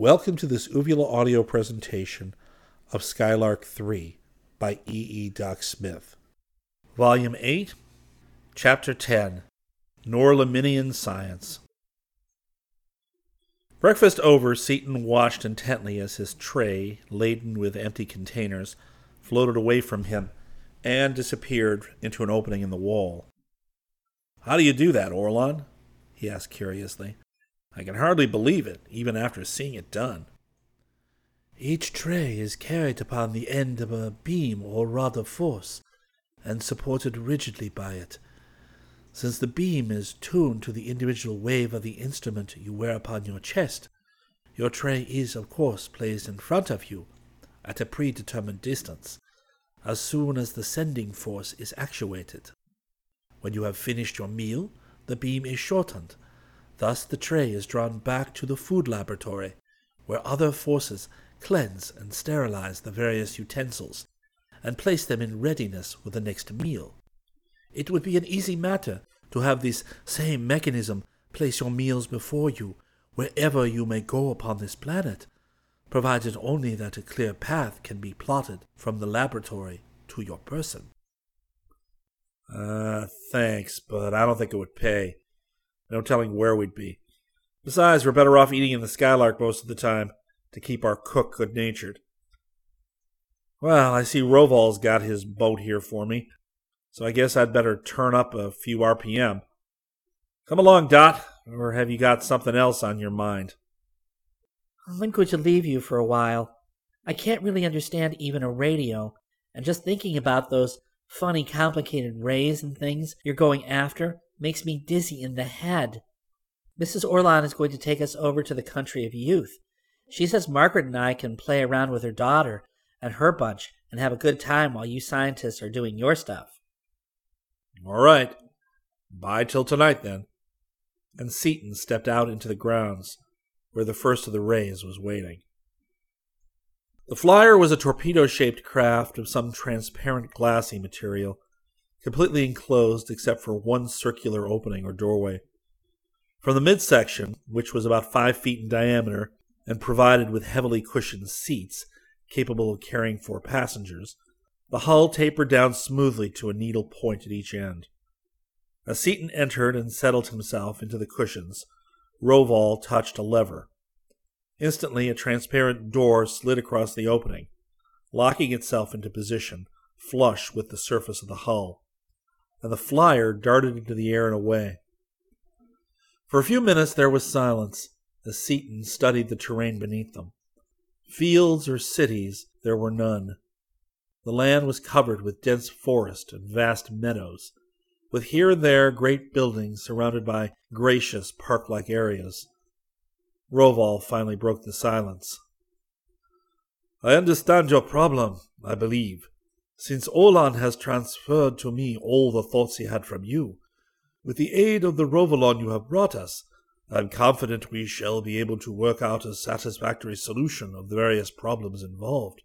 Welcome to this Uvula audio presentation of Skylark 3 by E. E. Doc Smith. Volume 8, Chapter 10 Norlaminian Science. Breakfast over, Seaton watched intently as his tray, laden with empty containers, floated away from him and disappeared into an opening in the wall. How do you do that, Orlon? he asked curiously. I can hardly believe it, even after seeing it done. Each tray is carried upon the end of a beam or rod of force, and supported rigidly by it. Since the beam is tuned to the individual wave of the instrument you wear upon your chest, your tray is, of course, placed in front of you at a predetermined distance, as soon as the sending force is actuated. When you have finished your meal, the beam is shortened Thus the tray is drawn back to the food laboratory, where other forces cleanse and sterilize the various utensils, and place them in readiness for the next meal. It would be an easy matter to have this same mechanism place your meals before you wherever you may go upon this planet, provided only that a clear path can be plotted from the laboratory to your person. Uh, thanks, but I don't think it would pay. No telling where we'd be. Besides, we're better off eating in the Skylark most of the time to keep our cook good natured. Well, I see Rovol's got his boat here for me, so I guess I'd better turn up a few RPM. Come along, Dot, or have you got something else on your mind? I'm going to leave you for a while. I can't really understand even a radio, and just thinking about those funny, complicated rays and things you're going after makes me dizzy in the head. Mrs. Orlon is going to take us over to the country of youth. She says Margaret and I can play around with her daughter and her bunch and have a good time while you scientists are doing your stuff. All right. Bye till tonight, then. And Seaton stepped out into the grounds, where the first of the rays was waiting. The flyer was a torpedo shaped craft of some transparent glassy material completely enclosed except for one circular opening or doorway. From the midsection, which was about five feet in diameter and provided with heavily cushioned seats capable of carrying four passengers, the hull tapered down smoothly to a needle point at each end. As Seaton entered and settled himself into the cushions, Rovol touched a lever. Instantly, a transparent door slid across the opening, locking itself into position, flush with the surface of the hull and the flyer darted into the air and away. For a few minutes there was silence as Seaton studied the terrain beneath them. Fields or cities there were none. The land was covered with dense forest and vast meadows, with here and there great buildings surrounded by gracious park like areas. Rovol finally broke the silence. I understand your problem, I believe, since Orlon has transferred to me all the thoughts he had from you, with the aid of the Rovolon you have brought us, I am confident we shall be able to work out a satisfactory solution of the various problems involved.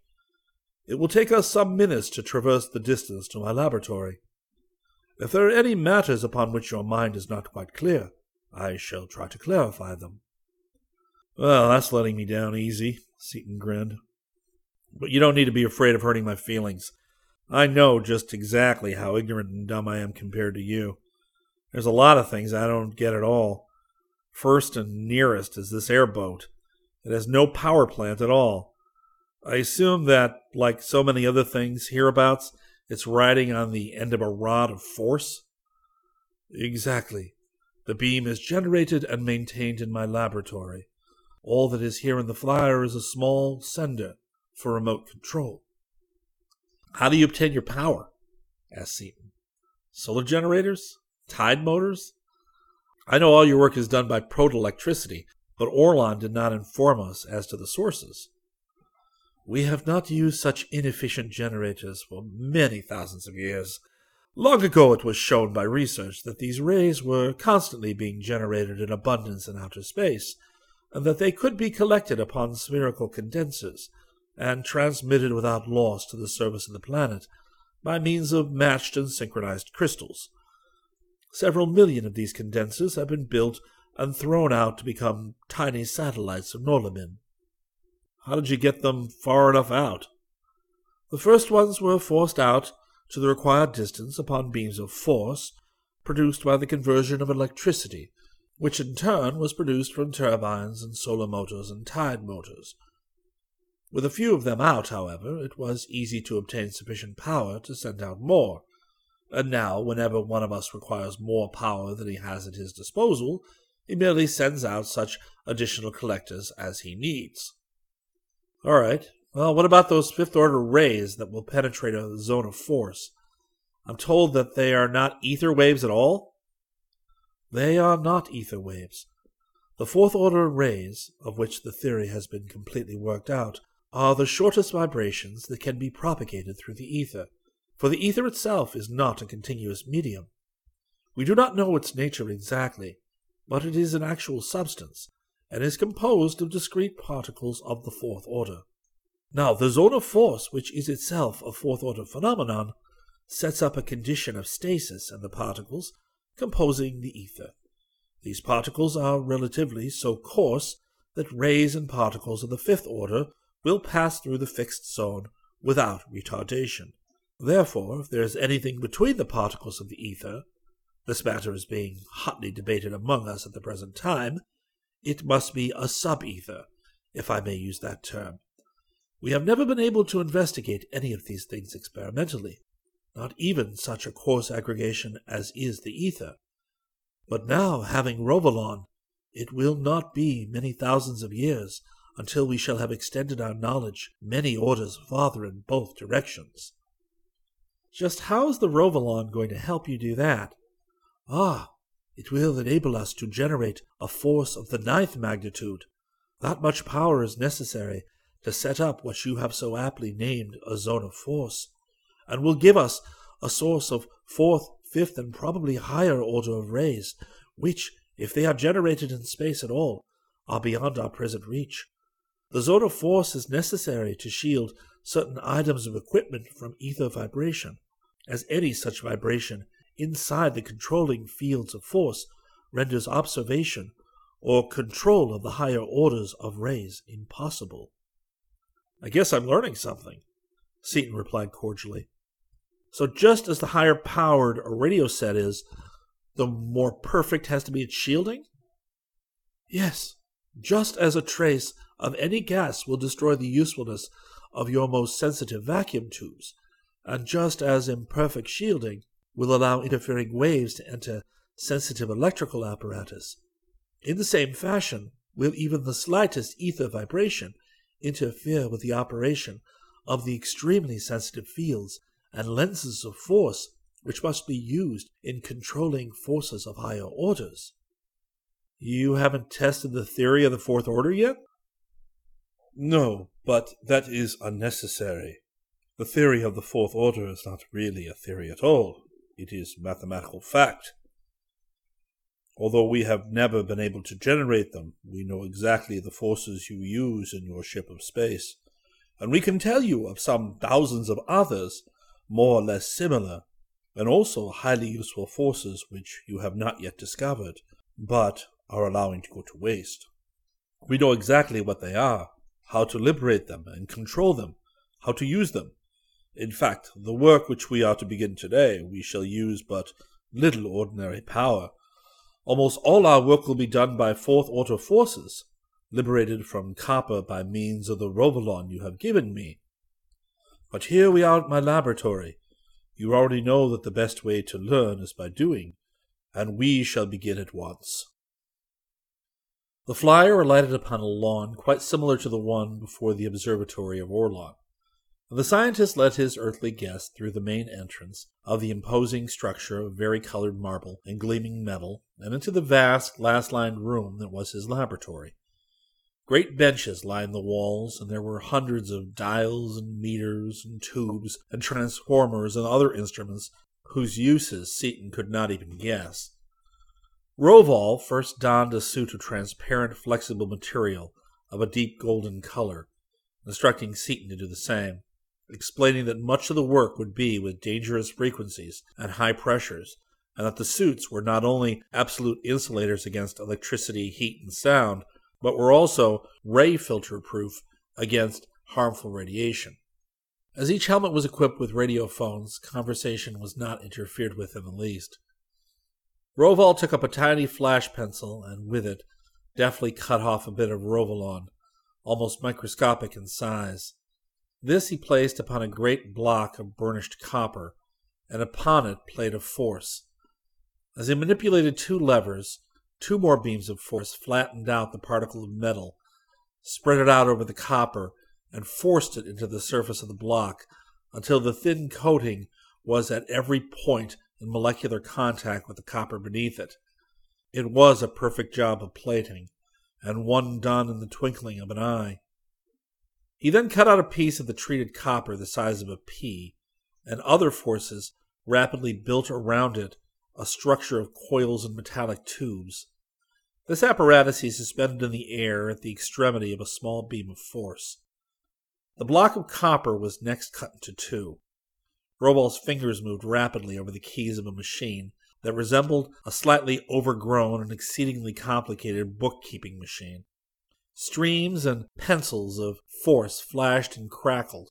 It will take us some minutes to traverse the distance to my laboratory. If there are any matters upon which your mind is not quite clear, I shall try to clarify them. Well, that's letting me down easy, Seaton grinned. But you don't need to be afraid of hurting my feelings. I know just exactly how ignorant and dumb I am compared to you. There's a lot of things I don't get at all. First and nearest is this airboat. It has no power plant at all. I assume that, like so many other things hereabouts, it's riding on the end of a rod of force? Exactly. The beam is generated and maintained in my laboratory. All that is here in the flyer is a small sender for remote control. How do you obtain your power? asked Seaton. Solar generators? Tide motors? I know all your work is done by proto-electricity, but Orlon did not inform us as to the sources. We have not used such inefficient generators for many thousands of years. Long ago it was shown by research that these rays were constantly being generated in abundance in outer space, and that they could be collected upon spherical condensers, and transmitted without loss to the surface of the planet by means of matched and synchronized crystals. Several million of these condensers have been built and thrown out to become tiny satellites of Norlamin. How did you get them far enough out? The first ones were forced out to the required distance upon beams of force produced by the conversion of electricity, which in turn was produced from turbines and solar motors and tide motors. With a few of them out, however, it was easy to obtain sufficient power to send out more, and now, whenever one of us requires more power than he has at his disposal, he merely sends out such additional collectors as he needs. All right, well, what about those fifth order rays that will penetrate a zone of force? I'm told that they are not ether waves at all? They are not ether waves. The fourth order rays, of which the theory has been completely worked out, are the shortest vibrations that can be propagated through the ether, for the ether itself is not a continuous medium. We do not know its nature exactly, but it is an actual substance, and is composed of discrete particles of the fourth order. Now, the zone of force, which is itself a fourth order phenomenon, sets up a condition of stasis in the particles composing the ether. These particles are relatively so coarse that rays and particles of the fifth order will pass through the fixed zone without retardation. Therefore, if there is anything between the particles of the ether, this matter is being hotly debated among us at the present time, it must be a sub-ether, if I may use that term. We have never been able to investigate any of these things experimentally, not even such a coarse aggregation as is the ether. But now, having Rovolon, it will not be many thousands of years until we shall have extended our knowledge many orders farther in both directions. Just how is the Rovolon going to help you do that? Ah, it will enable us to generate a force of the ninth magnitude. That much power is necessary to set up what you have so aptly named a zone of force, and will give us a source of fourth, fifth, and probably higher order of rays, which, if they are generated in space at all, are beyond our present reach. The zone of force is necessary to shield certain items of equipment from ether vibration, as any such vibration inside the controlling fields of force renders observation or control of the higher orders of rays impossible. I guess I'm learning something, Seaton replied cordially. So just as the higher powered a radio set is, the more perfect has to be its shielding? Yes, just as a trace of any gas will destroy the usefulness of your most sensitive vacuum tubes, and just as imperfect shielding will allow interfering waves to enter sensitive electrical apparatus. In the same fashion will even the slightest ether vibration interfere with the operation of the extremely sensitive fields and lenses of force which must be used in controlling forces of higher orders. You haven't tested the theory of the fourth order yet? No, but that is unnecessary. The theory of the fourth order is not really a theory at all. It is mathematical fact. Although we have never been able to generate them, we know exactly the forces you use in your ship of space, and we can tell you of some thousands of others more or less similar, and also highly useful forces which you have not yet discovered, but are allowing to go to waste. We know exactly what they are, how to liberate them and control them, how to use them. In fact, the work which we are to begin today, we shall use but little ordinary power Almost all our work will be done by fourth order forces, liberated from copper by means of the Rovolon you have given me. But here we are at my laboratory. You already know that the best way to learn is by doing, and we shall begin at once. The flyer alighted upon a lawn quite similar to the one before the observatory of Orlon. The scientist led his earthly guest through the main entrance of the imposing structure of vari-colored marble and gleaming metal and into the vast, glass-lined room that was his laboratory. Great benches lined the walls, and there were hundreds of dials and meters and tubes and transformers and other instruments whose uses Seaton could not even guess. Rovol first donned a suit of transparent, flexible material of a deep golden color, instructing Seaton to do the same explaining that much of the work would be with dangerous frequencies and high pressures, and that the suits were not only absolute insulators against electricity, heat, and sound, but were also ray filter proof against harmful radiation. As each helmet was equipped with radio phones, conversation was not interfered with in the least. Rovol took up a tiny flash pencil and, with it, deftly cut off a bit of Rovolon, almost microscopic in size. This he placed upon a great block of burnished copper, and upon it played a force. As he manipulated two levers, two more beams of force flattened out the particle of metal, spread it out over the copper, and forced it into the surface of the block until the thin coating was at every point in molecular contact with the copper beneath it. It was a perfect job of plating, and one done in the twinkling of an eye. He then cut out a piece of the treated copper the size of a pea, and other forces rapidly built around it a structure of coils and metallic tubes. This apparatus he suspended in the air at the extremity of a small beam of force. The block of copper was next cut into two. Rovol's fingers moved rapidly over the keys of a machine that resembled a slightly overgrown and exceedingly complicated bookkeeping machine. Streams and pencils of force flashed and crackled,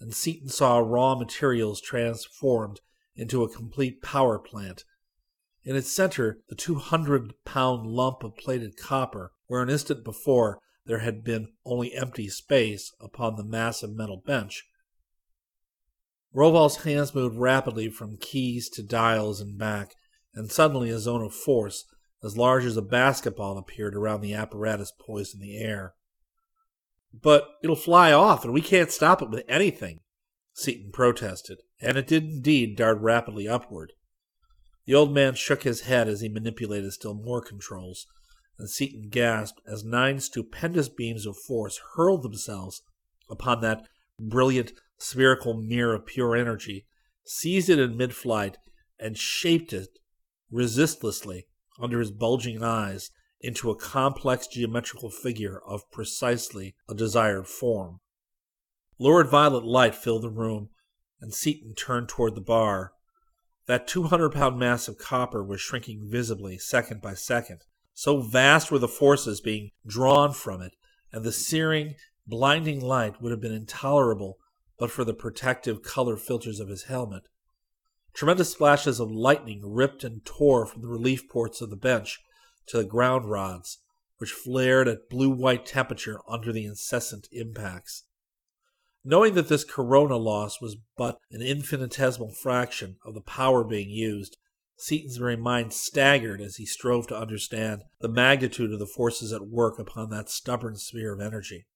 and Seaton saw raw materials transformed into a complete power plant. In its center, the 200 pound lump of plated copper, where an instant before there had been only empty space upon the massive metal bench. Rovol's hands moved rapidly from keys to dials and back, and suddenly a zone of force as large as a basketball appeared around the apparatus poised in the air. But it'll fly off, and we can't stop it with anything, Seaton protested, and it did indeed dart rapidly upward. The old man shook his head as he manipulated still more controls, and Seaton gasped as nine stupendous beams of force hurled themselves upon that brilliant spherical mirror of pure energy, seized it in mid flight, and shaped it resistlessly under his bulging eyes into a complex geometrical figure of precisely a desired form. Lurid violet light filled the room, and Seaton turned toward the bar. That 200 pound mass of copper was shrinking visibly, second by second. So vast were the forces being drawn from it, and the searing, blinding light would have been intolerable but for the protective color filters of his helmet. Tremendous splashes of lightning ripped and tore from the relief ports of the bench to the ground rods, which flared at blue white temperature under the incessant impacts. Knowing that this corona loss was but an infinitesimal fraction of the power being used, Seaton's very mind staggered as he strove to understand the magnitude of the forces at work upon that stubborn sphere of energy.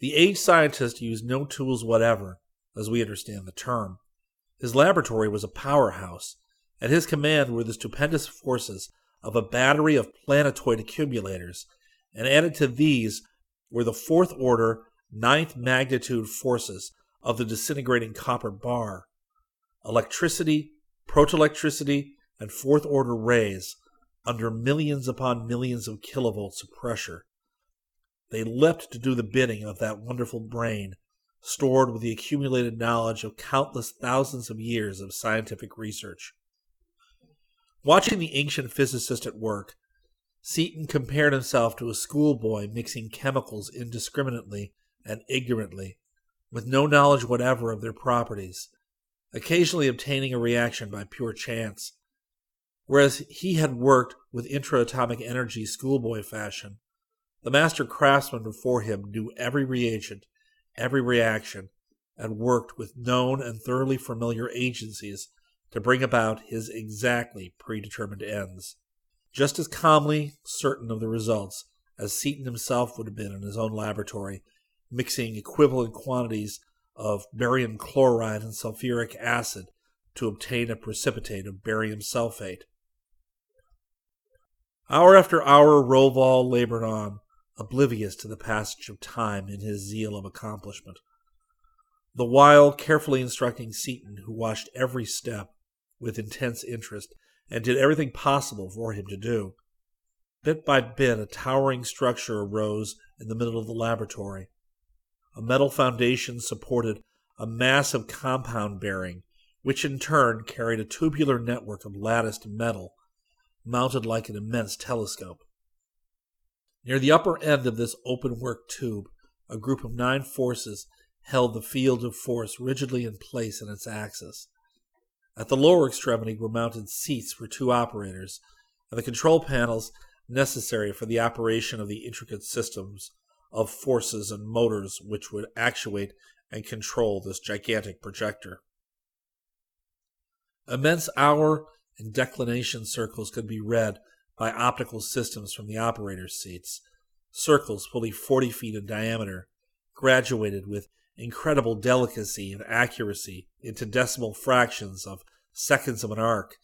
The aged scientist used no tools whatever, as we understand the term. His laboratory was a powerhouse. At his command were the stupendous forces of a battery of planetoid accumulators, and added to these were the fourth order, ninth magnitude forces of the disintegrating copper bar. Electricity, protoelectricity, and fourth order rays under millions upon millions of kilovolts of pressure. They leapt to do the bidding of that wonderful brain, stored with the accumulated knowledge of countless thousands of years of scientific research. Watching the ancient physicist at work, Seaton compared himself to a schoolboy mixing chemicals indiscriminately and ignorantly, with no knowledge whatever of their properties, occasionally obtaining a reaction by pure chance. Whereas he had worked with intraatomic energy schoolboy fashion, the master craftsman before him knew every reagent, every reaction, and worked with known and thoroughly familiar agencies to bring about his exactly predetermined ends. Just as calmly certain of the results as Seaton himself would have been in his own laboratory, mixing equivalent quantities of barium chloride and sulfuric acid to obtain a precipitate of barium sulfate. Hour after hour, Rovol labored on, oblivious to the passage of time in his zeal of accomplishment, the while carefully instructing Seaton, who watched every step with intense interest and did everything possible for him to do. Bit by bit, a towering structure arose in the middle of the laboratory. A metal foundation supported a massive compound bearing, which in turn carried a tubular network of latticed metal, mounted like an immense telescope. Near the upper end of this open work tube, a group of nine forces held the field of force rigidly in place in its axis. At the lower extremity were mounted seats for two operators and the control panels necessary for the operation of the intricate systems of forces and motors which would actuate and control this gigantic projector. Immense hour and declination circles could be read by optical systems from the operator's seats, circles fully 40 feet in diameter, graduated with incredible delicacy and accuracy into decimal fractions of seconds of an arc,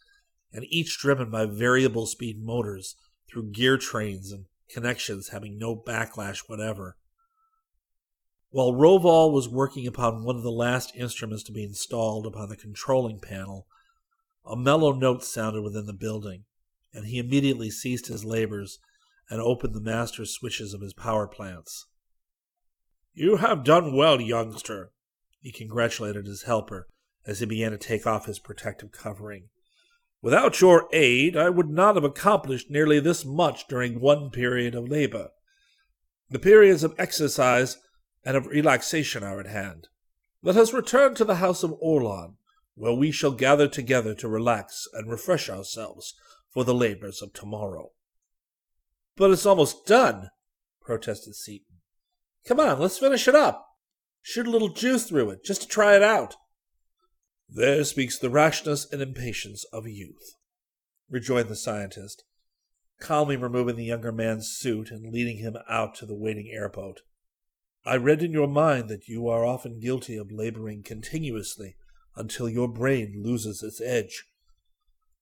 and each driven by variable speed motors through gear trains and connections having no backlash whatever. While Rovol was working upon one of the last instruments to be installed upon the controlling panel, a mellow note sounded within the building, and he immediately ceased his labors and opened the master switches of his power plants. You have done well, youngster, he congratulated his helper as he began to take off his protective covering. Without your aid, I would not have accomplished nearly this much during one period of labor. The periods of exercise and of relaxation are at hand. Let us return to the house of Orlon, where we shall gather together to relax and refresh ourselves for the labors of tomorrow. But it's almost done, protested Seaton. Come on, let's finish it up. Shoot a little juice through it, just to try it out. There speaks the rashness and impatience of youth, rejoined the scientist, calmly removing the younger man's suit and leading him out to the waiting airboat. I read in your mind that you are often guilty of laboring continuously until your brain loses its edge.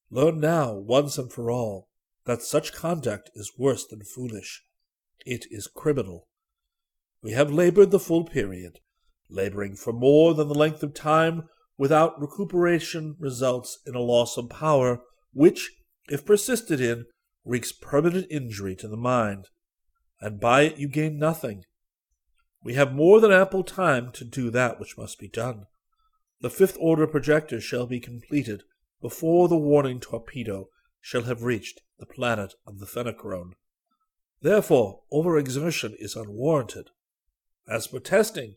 Learn now, once and for all, that such conduct is worse than foolish. It is criminal. We have labored the full period, laboring for more than the length of time without recuperation results in a loss of power, which, if persisted in, wreaks permanent injury to the mind, and by it you gain nothing. We have more than ample time to do that which must be done. The fifth order projector shall be completed before the warning torpedo shall have reached the planet of the Fenachrone. Therefore, overexertion is unwarranted. As for testing,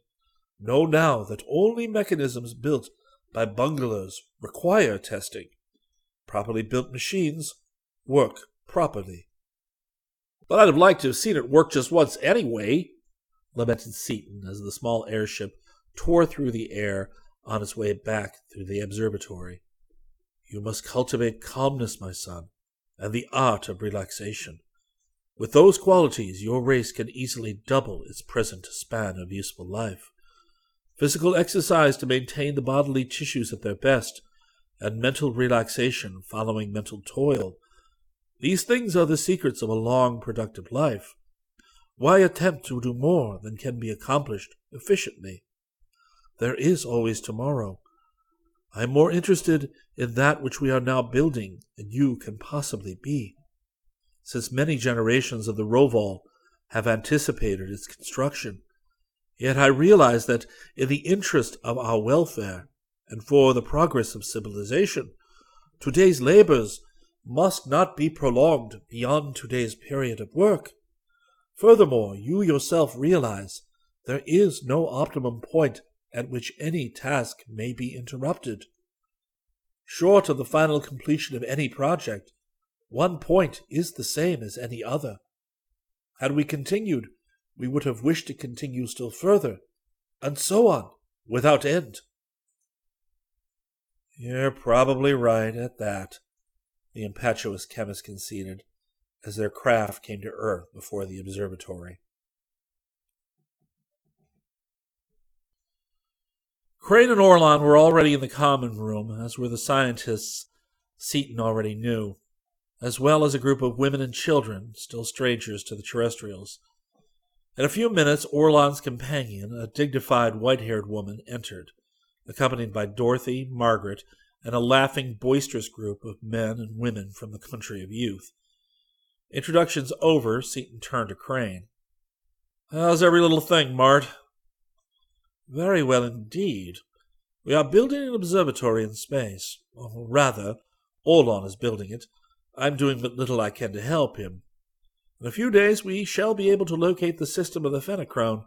know now that only mechanisms built by bunglers require testing. Properly built machines work properly. But I'd have liked to have seen it work just once anyway, lamented Seaton as the small airship tore through the air on its way back through the observatory. You must cultivate calmness, my son, and the art of relaxation. With those qualities, your race can easily double its present span of useful life physical exercise to maintain the bodily tissues at their best, and mental relaxation following mental toil. These things are the secrets of a long, productive life. Why attempt to do more than can be accomplished efficiently? There is always tomorrow. I am more interested in that which we are now building than you can possibly be. Since many generations of the Rovol have anticipated its construction, Yet I realize that in the interest of our welfare and for the progress of civilization, today's labors must not be prolonged beyond today's period of work. Furthermore, you yourself realize there is no optimum point at which any task may be interrupted. Short of the final completion of any project, one point is the same as any other. Had we continued we would have wished to continue still further, and so on, without end. You're probably right at that, the impetuous chemist conceded, as their craft came to earth before the observatory. Crane and Orlon were already in the common room, as were the scientists Seaton already knew, as well as a group of women and children, still strangers to the terrestrials. In a few minutes, Orlon's companion, a dignified white haired woman, entered, accompanied by Dorothy, Margaret, and a laughing, boisterous group of men and women from the country of youth. Introductions over, Seaton turned to Crane. How's every little thing, Mart? Very well indeed. We are building an observatory in space. Or rather, Orlon is building it. I'm doing what little I can to help him. In a few days we shall be able to locate the system of the Fenachrone,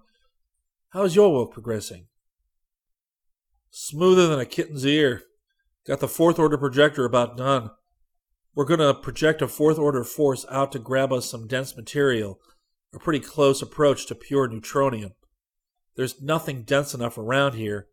How's your work progressing? Smoother than a kitten's ear. Got the fourth order projector about done. We're going to project a fourth order force out to grab us some dense material, a pretty close approach to pure neutronium. There's nothing dense enough around here,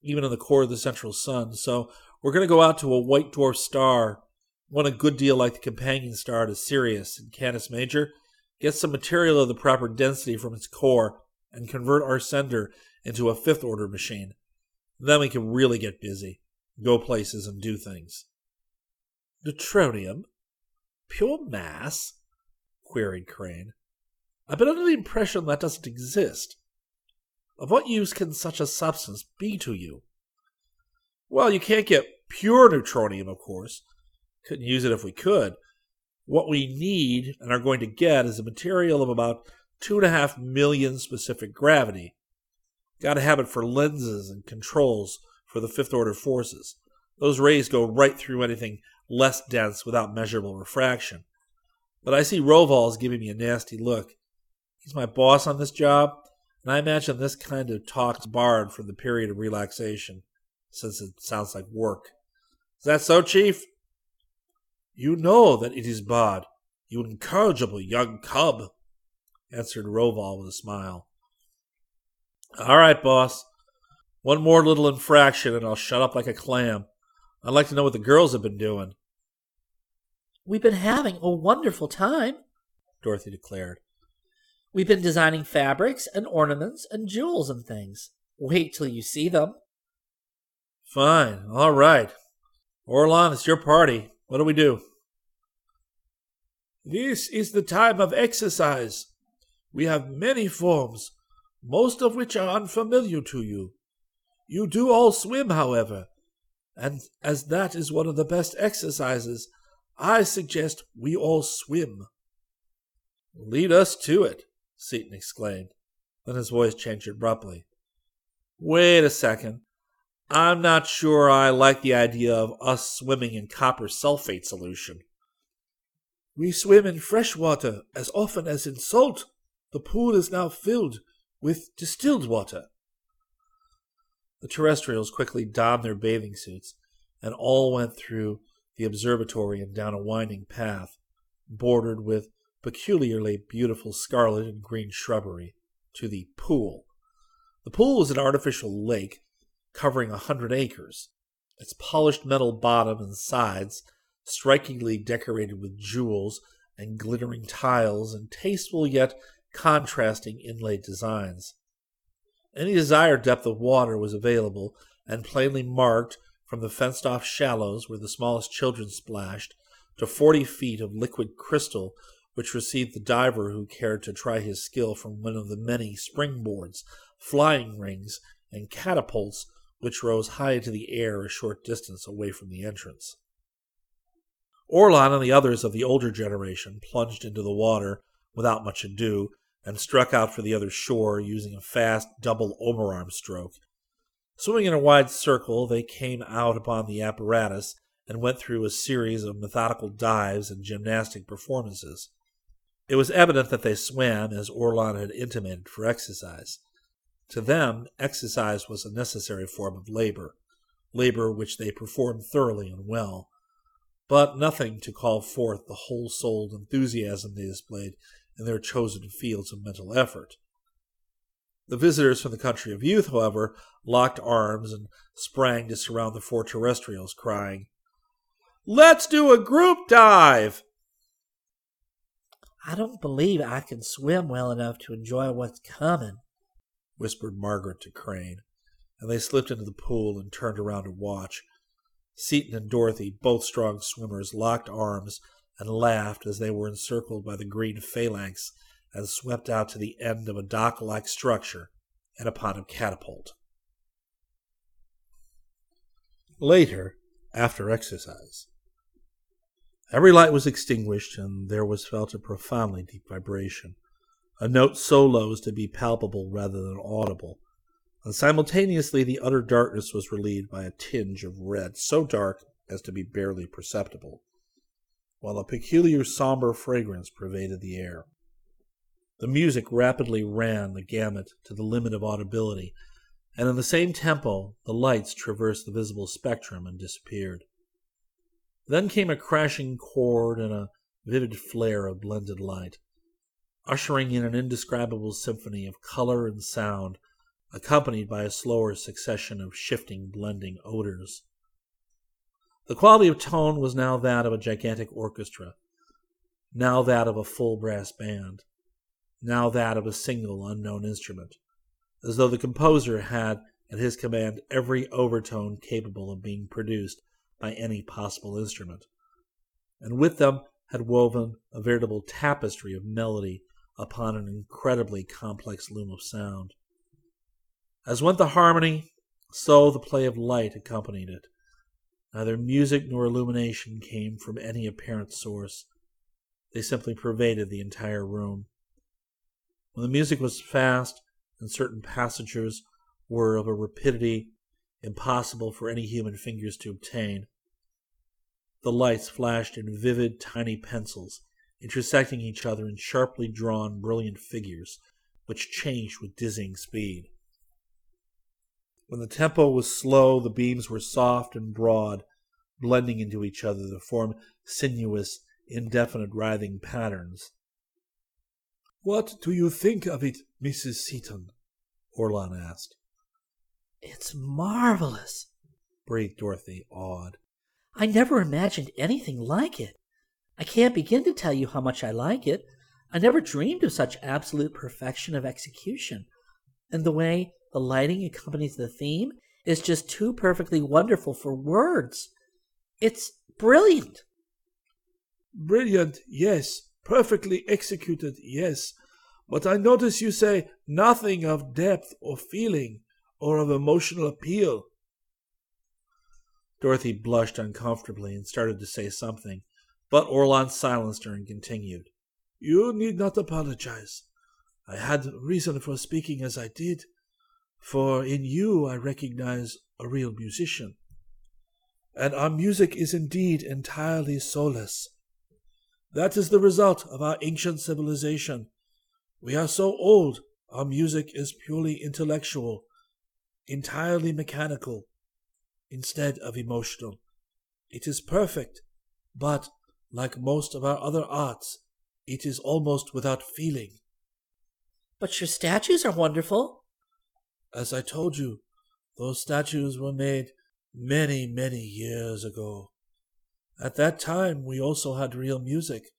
even in the core of the central sun, so we're going to go out to a white dwarf star, one a good deal like the companion star to Sirius and Canis Major, get some material of the proper density from its core, and convert our sender into a fifth order machine. Then we can really get busy, go places, and do things. Neutronium? Pure mass? queried Crane. I've been under the impression that doesn't exist. Of what use can such a substance be to you? Well, you can't get pure neutronium, of course. Couldn't use it if we could. What we need and are going to get is a material of about two and a half million specific gravity. Got to have it for lenses and controls for the fifth order forces. Those rays go right through anything less dense without measurable refraction. But I see Rovol's giving me a nasty look. He's my boss on this job, and I imagine this kind of talk's barred from the period of relaxation, since it sounds like work. Is that so, Chief? You know that it is barred, you incorrigible young cub, answered Rovol with a smile. All right, boss. One more little infraction and I'll shut up like a clam. I'd like to know what the girls have been doing. We've been having a wonderful time, Dorothy declared. We've been designing fabrics and ornaments and jewels and things. Wait till you see them. Fine. All right. Orlon, it's your party. What do we do? This is the time of exercise. We have many forms, most of which are unfamiliar to you. You do all swim, however, and as that is one of the best exercises, I suggest we all swim. Lead us to it, Seaton exclaimed. Then his voice changed abruptly. Wait a second. I'm not sure I like the idea of us swimming in copper sulfate solution. We swim in fresh water as often as in salt. The pool is now filled with distilled water. The terrestrials quickly donned their bathing suits, and all went through the observatory and down a winding path, bordered with peculiarly beautiful scarlet and green shrubbery, to the pool. The pool was an artificial lake covering a hundred acres, its polished metal bottom and sides strikingly decorated with jewels and glittering tiles and tasteful yet contrasting inlaid designs. Any desired depth of water was available and plainly marked from the fenced off shallows where the smallest children splashed to forty feet of liquid crystal which received the diver who cared to try his skill from one of the many springboards, flying rings, and catapults which rose high into the air a short distance away from the entrance. Orlon and the others of the older generation plunged into the water without much ado and struck out for the other shore using a fast double overarm stroke. Swimming in a wide circle, they came out upon the apparatus and went through a series of methodical dives and gymnastic performances. It was evident that they swam, as Orlon had intimated, for exercise. To them, exercise was a necessary form of labor, labor which they performed thoroughly and well, but nothing to call forth the whole souled enthusiasm they displayed in their chosen fields of mental effort. The visitors from the country of youth, however, locked arms and sprang to surround the four terrestrials, crying, Let's do a group dive! I don't believe I can swim well enough to enjoy what's coming, whispered Margaret to Crane, and they slipped into the pool and turned around to watch. Seaton and Dorothy, both strong swimmers, locked arms and laughed as they were encircled by the green phalanx and swept out to the end of a dock like structure and upon a catapult. Later, after exercise, every light was extinguished and there was felt a profoundly deep vibration, a note so low as to be palpable rather than audible, and simultaneously the utter darkness was relieved by a tinge of red so dark as to be barely perceptible, while a peculiar somber fragrance pervaded the air. The music rapidly ran the gamut to the limit of audibility, and in the same tempo the lights traversed the visible spectrum and disappeared. Then came a crashing chord and a vivid flare of blended light, ushering in an indescribable symphony of color and sound, accompanied by a slower succession of shifting, blending odors. The quality of tone was now that of a gigantic orchestra, now that of a full brass band now that of a single unknown instrument, as though the composer had at his command every overtone capable of being produced by any possible instrument, and with them had woven a veritable tapestry of melody upon an incredibly complex loom of sound. As went the harmony, so the play of light accompanied it. Neither music nor illumination came from any apparent source. They simply pervaded the entire room. When the music was fast and certain passages were of a rapidity impossible for any human fingers to obtain, the lights flashed in vivid tiny pencils, intersecting each other in sharply drawn brilliant figures, which changed with dizzying speed. When the tempo was slow, the beams were soft and broad, blending into each other to form sinuous, indefinite writhing patterns. What do you think of it, Mrs. Seaton? Orlon asked. It's marvelous, breathed Dorothy, awed. I never imagined anything like it. I can't begin to tell you how much I like it. I never dreamed of such absolute perfection of execution. And the way the lighting accompanies the theme is just too perfectly wonderful for words. It's brilliant. Brilliant, yes, perfectly executed, yes, but I notice you say nothing of depth or feeling or of emotional appeal. Dorothy blushed uncomfortably and started to say something, but Orlon silenced her and continued. You need not apologize. I had reason for speaking as I did, for in you I recognize a real musician. And our music is indeed entirely soulless. That is the result of our ancient civilization. We are so old, our music is purely intellectual, entirely mechanical, instead of emotional. It is perfect, but, like most of our other arts, it is almost without feeling. But your statues are wonderful. As I told you, those statues were made many, many years ago. At that time, we also had real music,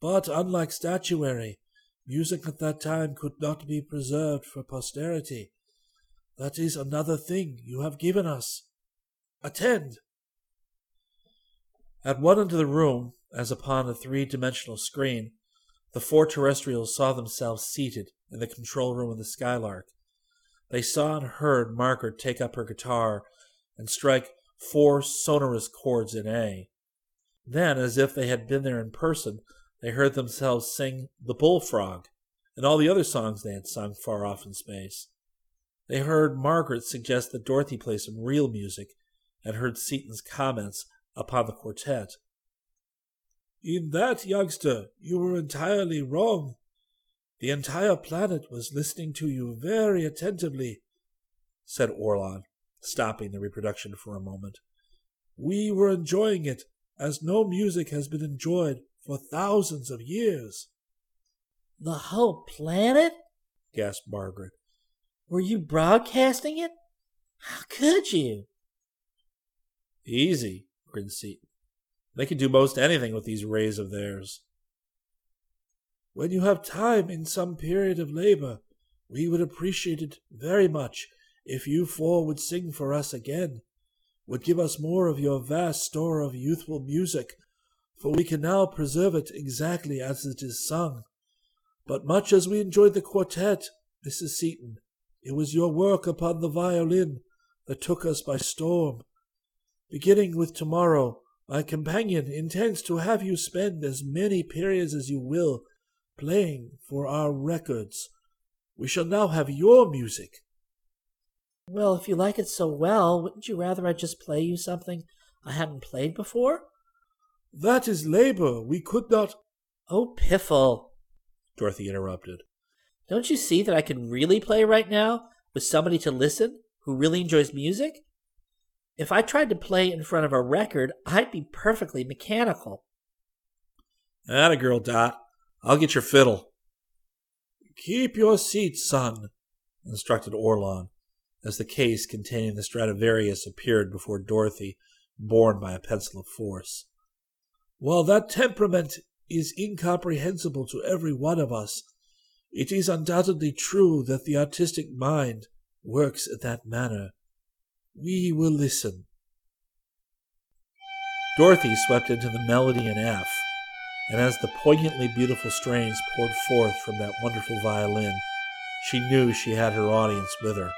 but unlike statuary, music at that time could not be preserved for posterity. That is another thing you have given us. Attend! At one end of the room, as upon a three dimensional screen, the four terrestrials saw themselves seated in the control room of the Skylark. They saw and heard Margaret take up her guitar and strike four sonorous chords in A. Then, as if they had been there in person, they heard themselves sing The Bullfrog and all the other songs they had sung far off in space. They heard Margaret suggest that Dorothy play some real music and heard Seaton's comments upon the quartet. In that, youngster, you were entirely wrong. The entire planet was listening to you very attentively, said Orlon, stopping the reproduction for a moment. We were enjoying it as no music has been enjoyed for thousands of years. The whole planet? gasped Margaret. Were you broadcasting it? How could you? Easy, grinned Seaton. They can do most anything with these rays of theirs. When you have time in some period of labor, we would appreciate it very much if you four would sing for us again, would give us more of your vast store of youthful music for we can now preserve it exactly as it is sung. But much as we enjoyed the quartet, Mrs. Seaton, it was your work upon the violin that took us by storm. Beginning with tomorrow, my companion intends to have you spend as many periods as you will playing for our records. We shall now have your music. Well, if you like it so well, wouldn't you rather I just play you something I hadn't played before? That is labor. We could not. Oh, piffle, Dorothy interrupted. Don't you see that I can really play right now with somebody to listen who really enjoys music? If I tried to play in front of a record, I'd be perfectly mechanical. Atta girl, Dot. I'll get your fiddle. Keep your seat, son, instructed Orlon, as the case containing the Stradivarius appeared before Dorothy, borne by a pencil of force. While that temperament is incomprehensible to every one of us, it is undoubtedly true that the artistic mind works in that manner. We will listen. Dorothy swept into the melody in F, and as the poignantly beautiful strains poured forth from that wonderful violin, she knew she had her audience with her.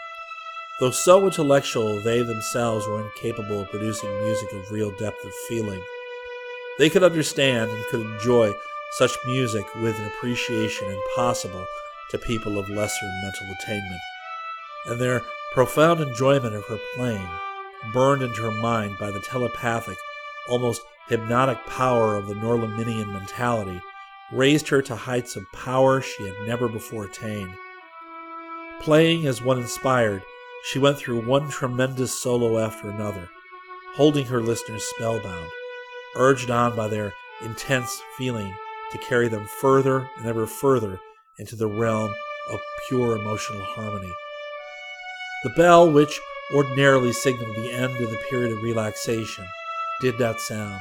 Though so intellectual, they themselves were incapable of producing music of real depth of feeling. They could understand and could enjoy such music with an appreciation impossible to people of lesser mental attainment, and their profound enjoyment of her playing, burned into her mind by the telepathic, almost hypnotic power of the Norlaminian mentality, raised her to heights of power she had never before attained. Playing as one inspired, she went through one tremendous solo after another, holding her listeners spellbound, urged on by their intense feeling to carry them further and ever further into the realm of pure emotional harmony. The bell, which ordinarily signaled the end of the period of relaxation, did not sound.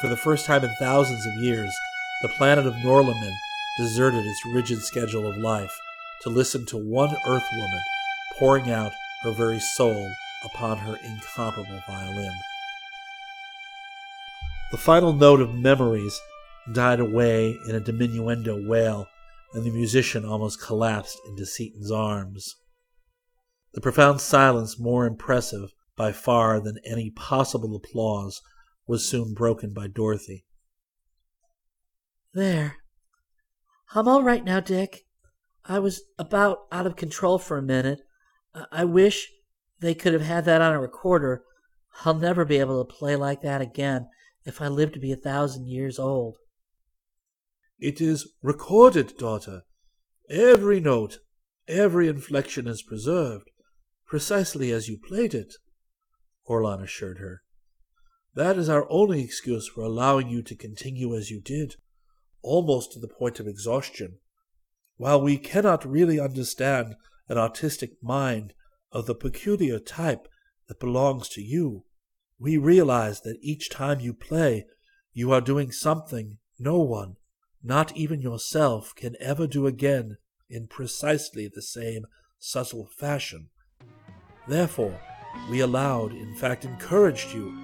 For the first time in thousands of years, the planet of Norlamin deserted its rigid schedule of life to listen to one Earth woman pouring out her very soul upon her incomparable violin. The final note of memories died away in a diminuendo wail, and the musician almost collapsed into Seaton's arms. The profound silence, more impressive by far than any possible applause, was soon broken by Dorothy. There. I'm all right now, Dick. I was about out of control for a minute. I wish they could have had that on a recorder. I'll never be able to play like that again if I live to be a thousand years old. It is recorded, daughter. Every note, every inflection is preserved, precisely as you played it, Orlon assured her. That is our only excuse for allowing you to continue as you did, almost to the point of exhaustion. While we cannot really understand an artistic mind of the peculiar type that belongs to you, we realize that each time you play, you are doing something no one, not even yourself, can ever do again in precisely the same subtle fashion. Therefore, we allowed, in fact encouraged you,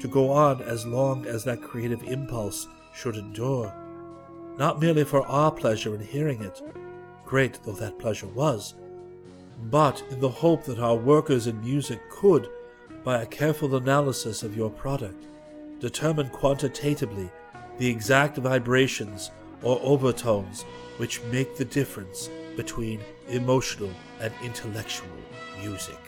to go on as long as that creative impulse should endure, not merely for our pleasure in hearing it, great though that pleasure was, but in the hope that our workers in music could, by a careful analysis of your product, determine quantitatively the exact vibrations or overtones which make the difference between emotional and intellectual music.